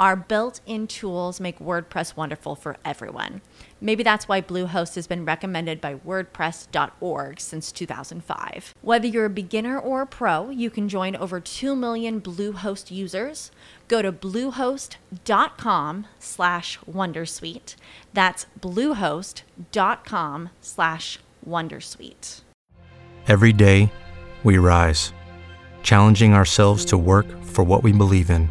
Our built in tools make WordPress wonderful for everyone. Maybe that's why Bluehost has been recommended by WordPress.org since 2005. Whether you're a beginner or a pro, you can join over 2 million Bluehost users. Go to bluehost.com slash Wondersuite. That's bluehost.com slash Wondersuite. Every day, we rise, challenging ourselves to work for what we believe in.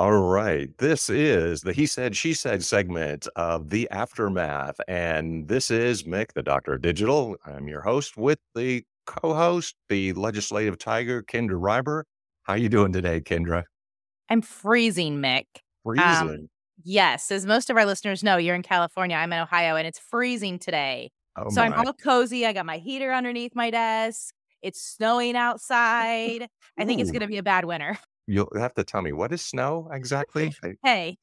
All right. This is the He Said, She Said segment of The Aftermath. And this is Mick, the Doctor of Digital. I'm your host with the co-host, the legislative tiger, Kindra Riber. How are you doing today, Kendra? I'm freezing, Mick. Freezing. Um, yes. As most of our listeners know, you're in California. I'm in Ohio and it's freezing today. Oh so my. I'm all cozy. I got my heater underneath my desk. It's snowing outside. I think it's going to be a bad winter. You'll have to tell me what is snow exactly? hey.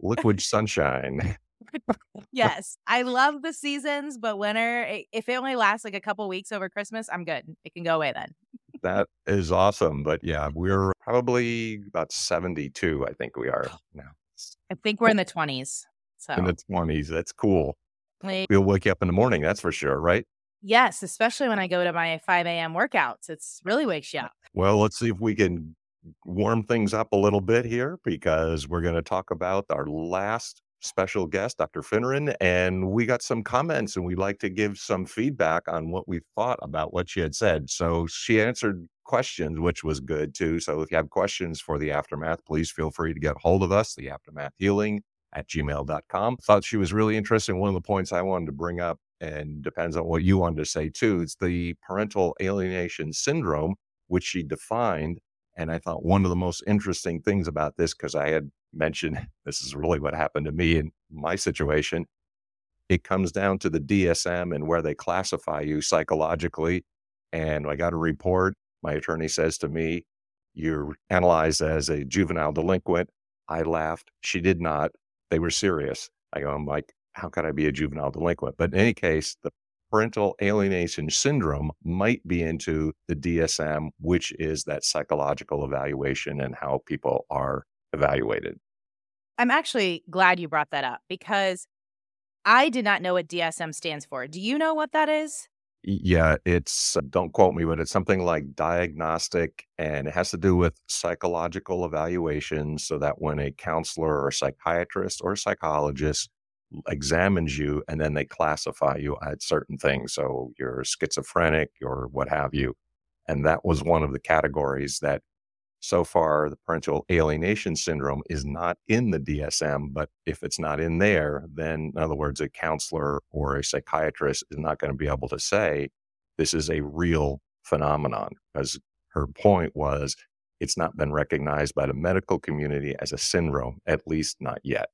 Liquid sunshine. yes, I love the seasons, but winter, if it only lasts like a couple weeks over Christmas, I'm good. It can go away then. that is awesome. But yeah, we're probably about 72, I think we are now. I think we're in the 20s. So in the 20s. That's cool. Like, we'll wake you up in the morning, that's for sure, right? Yes, especially when I go to my 5 a.m. workouts. It's really wakes you up. Well, let's see if we can warm things up a little bit here because we're going to talk about our last special guest, Dr. Finneran, and we got some comments and we'd like to give some feedback on what we thought about what she had said. So she answered questions, which was good too. So if you have questions for the aftermath, please feel free to get hold of us, the aftermath healing at gmail.com. Thought she was really interesting. One of the points I wanted to bring up, and depends on what you wanted to say too, it's the parental alienation syndrome, which she defined. And I thought one of the most interesting things about this, because I had mentioned this is really what happened to me in my situation. It comes down to the DSM and where they classify you psychologically. And I got a report. My attorney says to me, You're analyzed as a juvenile delinquent. I laughed. She did not. They were serious. I go, I'm like, How could I be a juvenile delinquent? But in any case, the parental alienation syndrome might be into the DSM, which is that psychological evaluation and how people are evaluated. I'm actually glad you brought that up because I did not know what DSM stands for. Do you know what that is? Yeah, it's, don't quote me, but it's something like diagnostic and it has to do with psychological evaluation so that when a counselor or psychiatrist or psychologist examines you and then they classify you at certain things. So you're schizophrenic or what have you. And that was one of the categories that so far the parental alienation syndrome is not in the DSM, but if it's not in there, then in other words, a counselor or a psychiatrist is not going to be able to say this is a real phenomenon because her point was it's not been recognized by the medical community as a syndrome, at least not yet.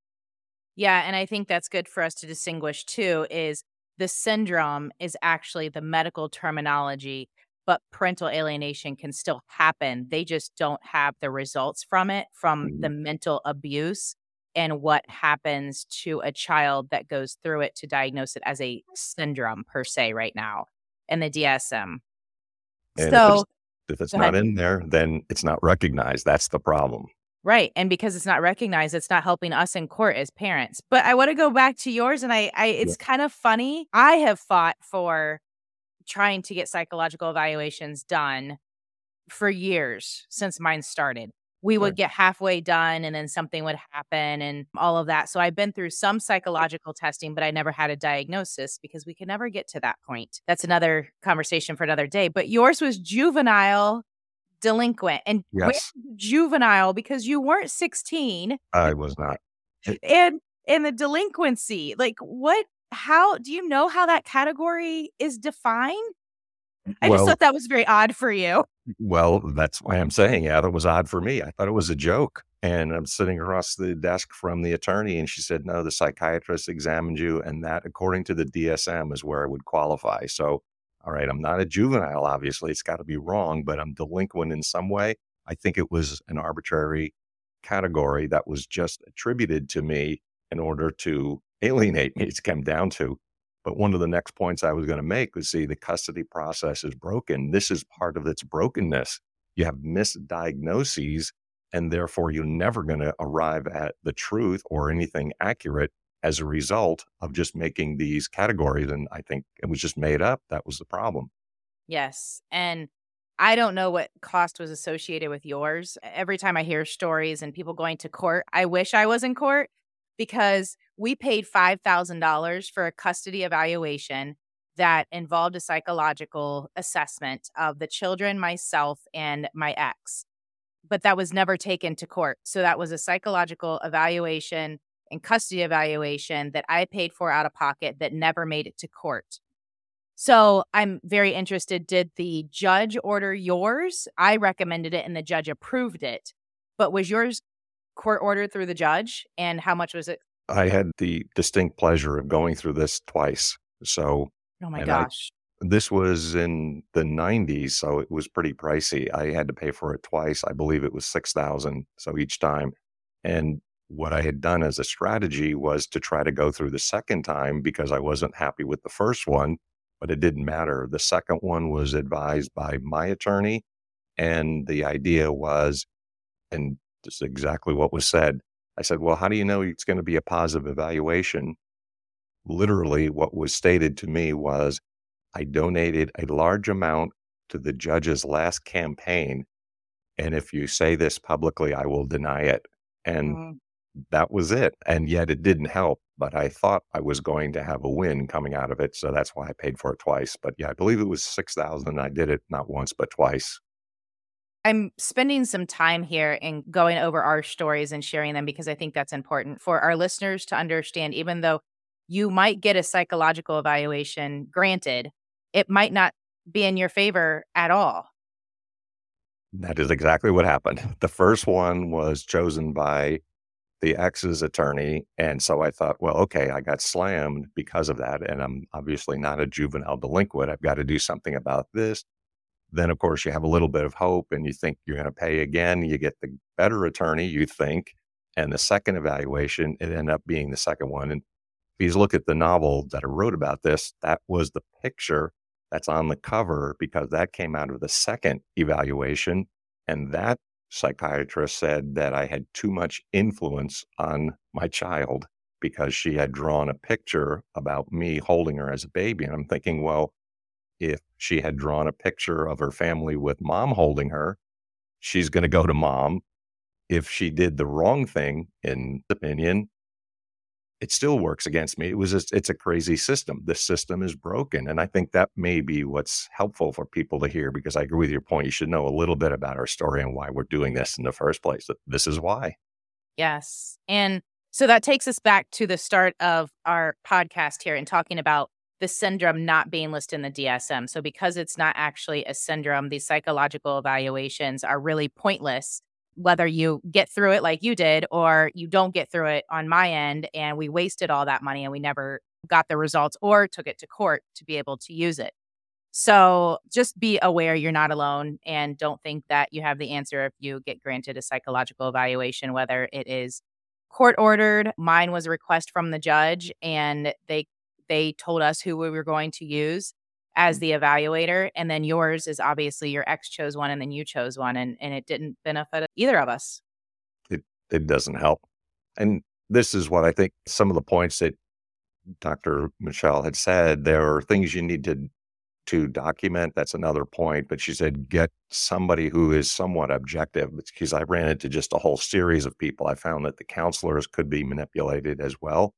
Yeah, and I think that's good for us to distinguish too is the syndrome is actually the medical terminology but parental alienation can still happen. They just don't have the results from it, from the mm-hmm. mental abuse and what happens to a child that goes through it to diagnose it as a syndrome per se right now in the DSM. And so if it's, if it's not in there, then it's not recognized. That's the problem. Right. And because it's not recognized, it's not helping us in court as parents. But I want to go back to yours and I, I it's yeah. kind of funny. I have fought for trying to get psychological evaluations done for years since mine started. We would get halfway done and then something would happen and all of that. So I've been through some psychological testing, but I never had a diagnosis because we could never get to that point. That's another conversation for another day. But yours was juvenile delinquent and Yes. juvenile because you weren't 16 I was not. and and the delinquency like what how do you know how that category is defined i just thought that was very odd for you well, that's why I'm saying, yeah, that was odd for me. I thought it was a joke. And I'm sitting across the desk from the attorney, and she said, No, the psychiatrist examined you, and that, according to the DSM, is where I would qualify. So, all right, I'm not a juvenile, obviously. It's got to be wrong, but I'm delinquent in some way. I think it was an arbitrary category that was just attributed to me in order to alienate me, it's come down to. But one of the next points I was going to make was see the custody process is broken. This is part of its brokenness. You have misdiagnoses, and therefore you're never going to arrive at the truth or anything accurate as a result of just making these categories. And I think it was just made up. That was the problem. yes and i don't know what cost was associated with yours every time i hear stories and people going to court i wish i was in court because we paid $5000 for a custody evaluation that involved a psychological assessment of the children myself and my ex but that was never taken to court. So that was a psychological evaluation and custody evaluation that I paid for out of pocket that never made it to court. So I'm very interested. Did the judge order yours? I recommended it and the judge approved it. But was yours court ordered through the judge? And how much was it? I had the distinct pleasure of going through this twice. So Oh my And I- gosh. this was in the 90s, so it was pretty pricey. I had to pay for it twice. I believe it was 6000 so each time. And what I had done as a strategy was to try to go through the second time because I wasn't happy with the first one, but it didn't matter. The second one was advised by my attorney, and the idea was, and this is exactly what was said. I said, Well, how do you know it's going to be a positive evaluation? Literally, what was stated to me was, I donated a large amount to the judge's last campaign. And if you say this publicly, I will deny it. And Mm. That was it. And yet it didn't help. But I thought I was going to have a win coming out of it. So that's why I paid for it twice. But yeah, I believe it was 6000 I did it not once, but twice. I'm spending some time here and going over our stories and sharing them because I think that's important for our listeners to understand. Even though you might get a psychological evaluation granted, it might not be in your favor at all. That is exactly what happened. The first one was chosen by the ex's attorney. And so I thought, well, okay, I got slammed because of that. And I'm obviously not a juvenile delinquent. I've got to do something about this. Then, of course, you have a little bit of hope and you think you're going to pay again. You get the better attorney, you think. And the second evaluation, it ended up being the second one. And if you look at the novel that I wrote about this, that was the picture that's on the cover because that came out of the second evaluation. And that psychiatrist said that I had too much influence on my child because she had drawn a picture about me holding her as a baby. And I'm thinking, well, if she had drawn a picture of her family with mom holding her, she's going to go to mom. If she did the wrong thing, in opinion, it still works against me. It was just, it's a crazy system. The system is broken. And I think that may be what's helpful for people to hear because I agree with your point. You should know a little bit about our story and why we're doing this in the first place. This is why. Yes. And so that takes us back to the start of our podcast here and talking about the syndrome not being listed in the DSM. So, because it's not actually a syndrome, these psychological evaluations are really pointless, whether you get through it like you did or you don't get through it on my end. And we wasted all that money and we never got the results or took it to court to be able to use it. So, just be aware you're not alone and don't think that you have the answer if you get granted a psychological evaluation, whether it is court ordered. Mine was a request from the judge, and they they told us who we were going to use as mm. the evaluator. And then yours is obviously your ex chose one, and then you chose one, and and it didn't benefit either of us. It it doesn't help. And this is what I think some of the points that Dr. Michelle had said. There are things you need to to document, that's another point. But she said, get somebody who is somewhat objective because I ran into just a whole series of people. I found that the counselors could be manipulated as well.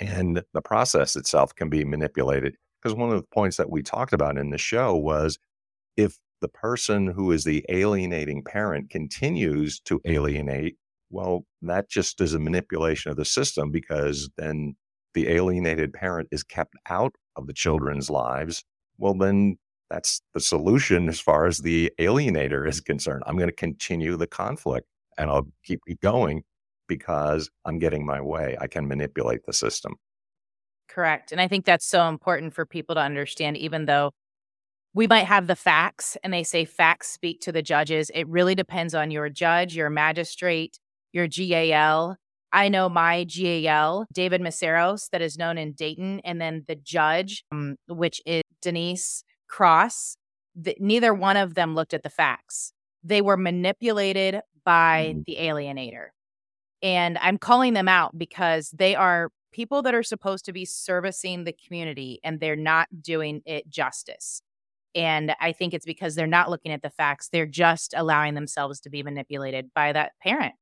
And the process itself can be manipulated. Because one of the points that we talked about in the show was if the person who is the alienating parent continues to alienate, well, that just is a manipulation of the system because then the alienated parent is kept out of the children's lives. Well, then that's the solution as far as the alienator is concerned. I'm going to continue the conflict and I'll keep going because I'm getting my way. I can manipulate the system. Correct. And I think that's so important for people to understand, even though we might have the facts and they say facts speak to the judges. It really depends on your judge, your magistrate, your GAL. I know my GAL, David Maceros, that is known in Dayton, and then the judge, um, which is Denise Cross. The, neither one of them looked at the facts. They were manipulated by mm. the alienator. And I'm calling them out because they are people that are supposed to be servicing the community and they're not doing it justice. And I think it's because they're not looking at the facts. They're just allowing themselves to be manipulated by that parent.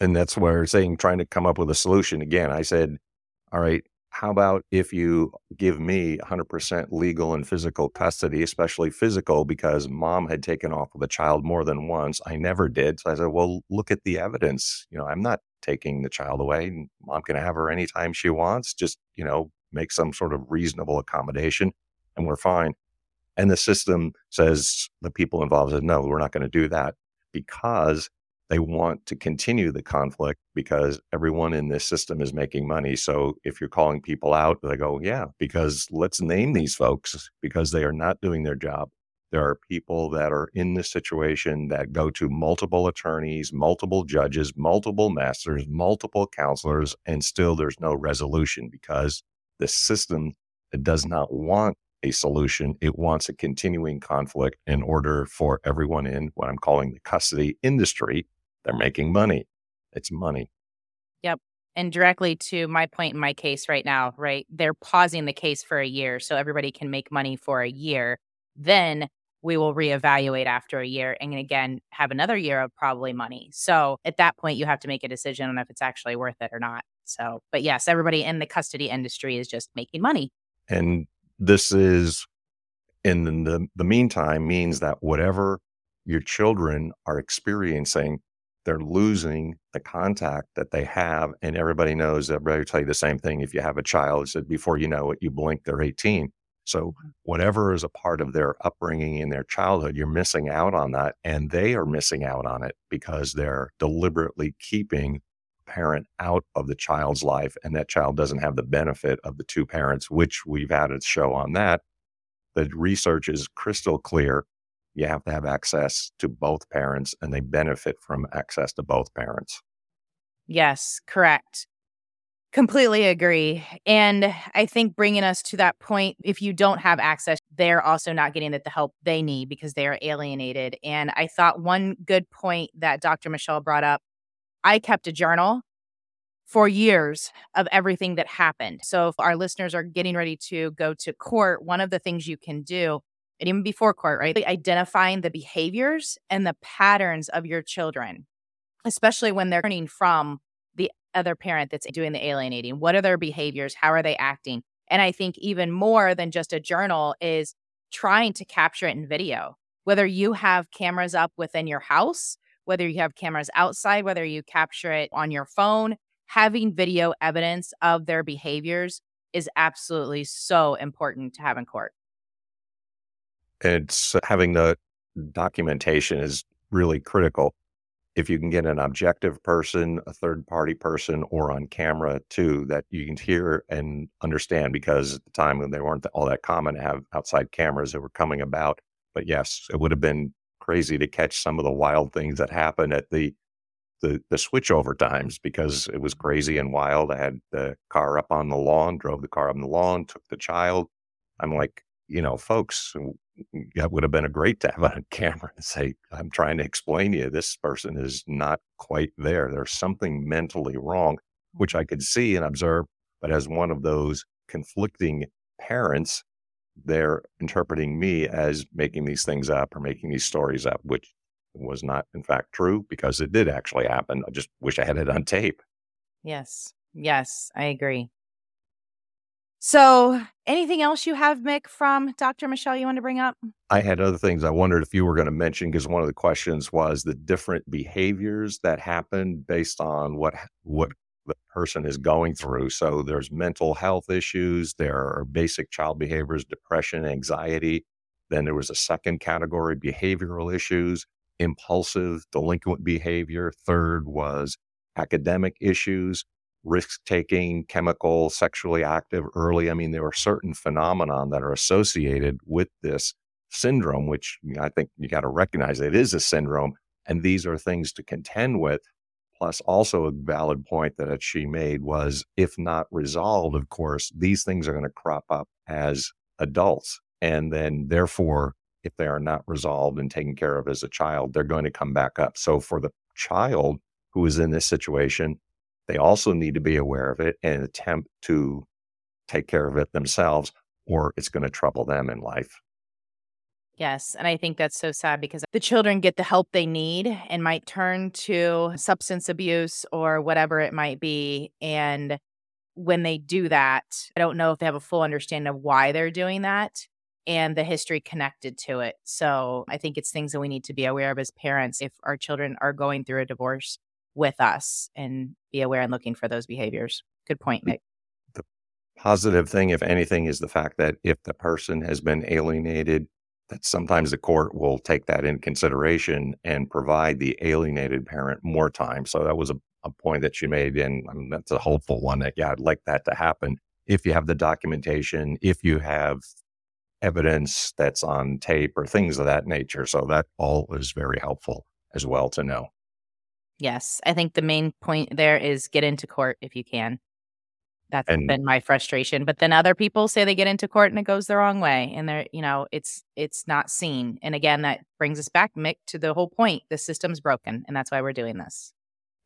And that's where saying trying to come up with a solution. Again, I said, all right, how about if you give me 100% legal and physical custody, especially physical, because mom had taken off with a child more than once. I never did. So I said, well, look at the evidence. You know, I'm not taking the child away. Mom can have her anytime she wants. Just, you know, make some sort of reasonable accommodation and we're fine. And the system says the people involved said, no, we're not going to do that because they want to continue the conflict because everyone in this system is making money. So if you're calling people out, they go, yeah, because let's name these folks because they are not doing their job. There are people that are in this situation that go to multiple attorneys, multiple judges, multiple masters, multiple counselors, and still there's no resolution because the system does not want a solution. It wants a continuing conflict in order for everyone in what I'm calling the custody industry. They're making money. It's money. Yep. And directly to my point in my case right now, right? They're pausing the case for a year so everybody can make money for a year. Then we will reevaluate after a year and again have another year of probably money. So at that point, you have to make a decision on if it's actually worth it or not. So, but yes, everybody in the custody industry is just making money. And this is in the, the meantime means that whatever your children are experiencing they're losing the contact that they have and everybody knows everybody will tell you the same thing if you have a child said uh, before you know it you blink they're 18 so mm-hmm. whatever is a part of their upbringing in their childhood you're missing out on that and they are missing out on it because they're deliberately keeping a parent out of the child's life and that child doesn't have the benefit of the two parents, which we've had a show on that. The research is crystal clear. You have to have access to both parents and they benefit from access to both parents. Yes, correct. Completely agree. And I think bringing us to that point, if you don't have access, they're also not getting the help they need because they are alienated. And I thought one good point that Dr. Michelle brought up I kept a journal for years of everything that happened. So if our listeners are getting ready to go to court, one of the things you can do, and even before court, right? Identifying the behaviors and the patterns of your children, especially when they're learning from the other parent that's doing the alienating. What are their behaviors? How are they acting? And I think even more than just a journal is trying to capture it in video. Whether you have cameras up within your house whether you have cameras outside, whether you capture it on your phone, having video evidence of their behaviors is absolutely so important to have in court. It's having the documentation is really critical. If you can get an objective person, a third party person, or on camera too, that you can hear and understand, because at the time when they weren't all that common to have outside cameras that were coming about. But yes, it would have been crazy to catch some of the wild things that happened at the the the switchover times because it was crazy and wild. I had the car up on the lawn, drove the car up on the lawn, took the child. I'm like, you know, folks, Mm, that would have been a great to have on camera and say, I'm trying to explain to you this person is not quite there. There's something mentally wrong, which I could mm-hmm. see and observe. But as one of those conflicting parents, they're interpreting me as making these things up or making these stories up, which was not, in fact, true because it did actually happen. I just wish I had it on tape. Yes. Yes, I agree. So, anything else you have, Mick, from Dr. Michelle you want to bring up? I had other things I wondered if you were going to mention because one of the questions was the different behaviors that happen based on what what the person is going through. So there's mental health issues, there are basic child behaviors, depression, anxiety. Then there was a second category, behavioral issues, impulsive, delinquent behavior. Third was academic issues, risk taking, chemical, sexually active early. I mean, there are certain phenomena that are associated with this syndrome, which I think you got to recognize it is a syndrome. And these are things to contend with. Plus, also a valid point that she made was if not resolved, of course, these things are going to crop up as adults. And then, therefore, if they are not resolved and taken care of as a child, they're going to come back up. So, for the child who is in this situation, they also need to be aware of it and attempt to take care of it themselves, or it's going to trouble them in life. Yes. And I think that's so sad because the children get the help they need and might turn to substance abuse or whatever it might be. And when they do that, I don't know if they have a full understanding of why they're doing that and the history connected to it. So I think it's things that we need to be aware of as parents if our children are going through a divorce with us and be aware and looking for those behaviors. Good point, Mick. The positive thing, if anything, is the fact that if the person has been alienated, that sometimes the court will take that in consideration and provide the alienated parent more time. So that was a, a point that you made, and I mean, that's a hopeful one that, yeah, I'd like that to happen. If you have the documentation, if you have evidence that's on tape or things of that nature. So that all is very helpful as well to know. Yes. I think the main point there is get into court if you can. That's and, been my frustration. But then other people say they get into court and it goes the wrong way and they're, you know, it's it's not seen. And again, that brings us back, Mick, to the whole point. The system's broken and that's why we're doing this.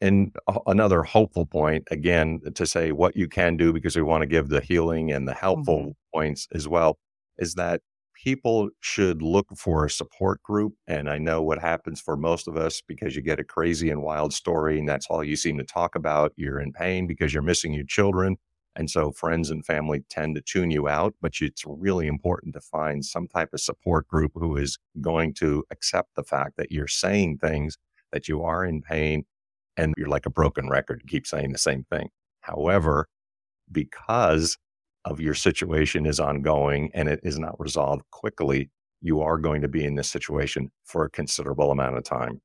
And another hopeful point, again, to say what you can do because we want to give the healing and the helpful mm-hmm. points as well, is that people should look for a support group. And I know what happens for most of us because you get a crazy and wild story, and that's all you seem to talk about. You're in pain because you're missing your children. And so friends and family tend to tune you out, but it's really important to find some type of support group who is going to accept the fact that you're saying things, that you are in pain, and you're like a broken record, keep saying the same thing. However, because of your situation is ongoing and it is not resolved quickly, you are going to be in this situation for a considerable amount of time.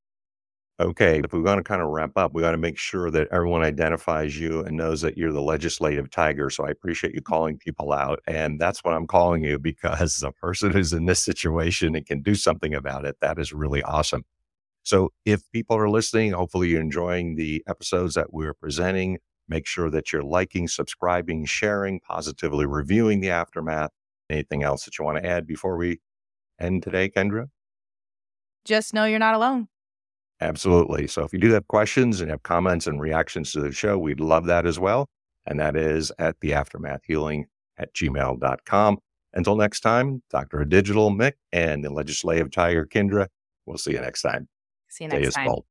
Okay, if we want to kind of wrap up, we got to make sure that everyone identifies you and knows that you're the legislative tiger. So I appreciate you calling people out. And that's what I'm calling you because a person who's in this situation and can do something about it, that is really awesome. So if people are listening, hopefully you're enjoying the episodes that we're presenting. Make sure that you're liking, subscribing, sharing, positively reviewing the aftermath. Anything else that you want to add before we end today, Kindra? Just know you're not alone. Absolutely. So if you do have questions and have comments and reactions to the show, we'd love that as well. And that is at the aftermath healing at gmail.com. Until next time, Dr. Digital Mick and the legislative tiger Kindra. We'll see you next time. See you next time.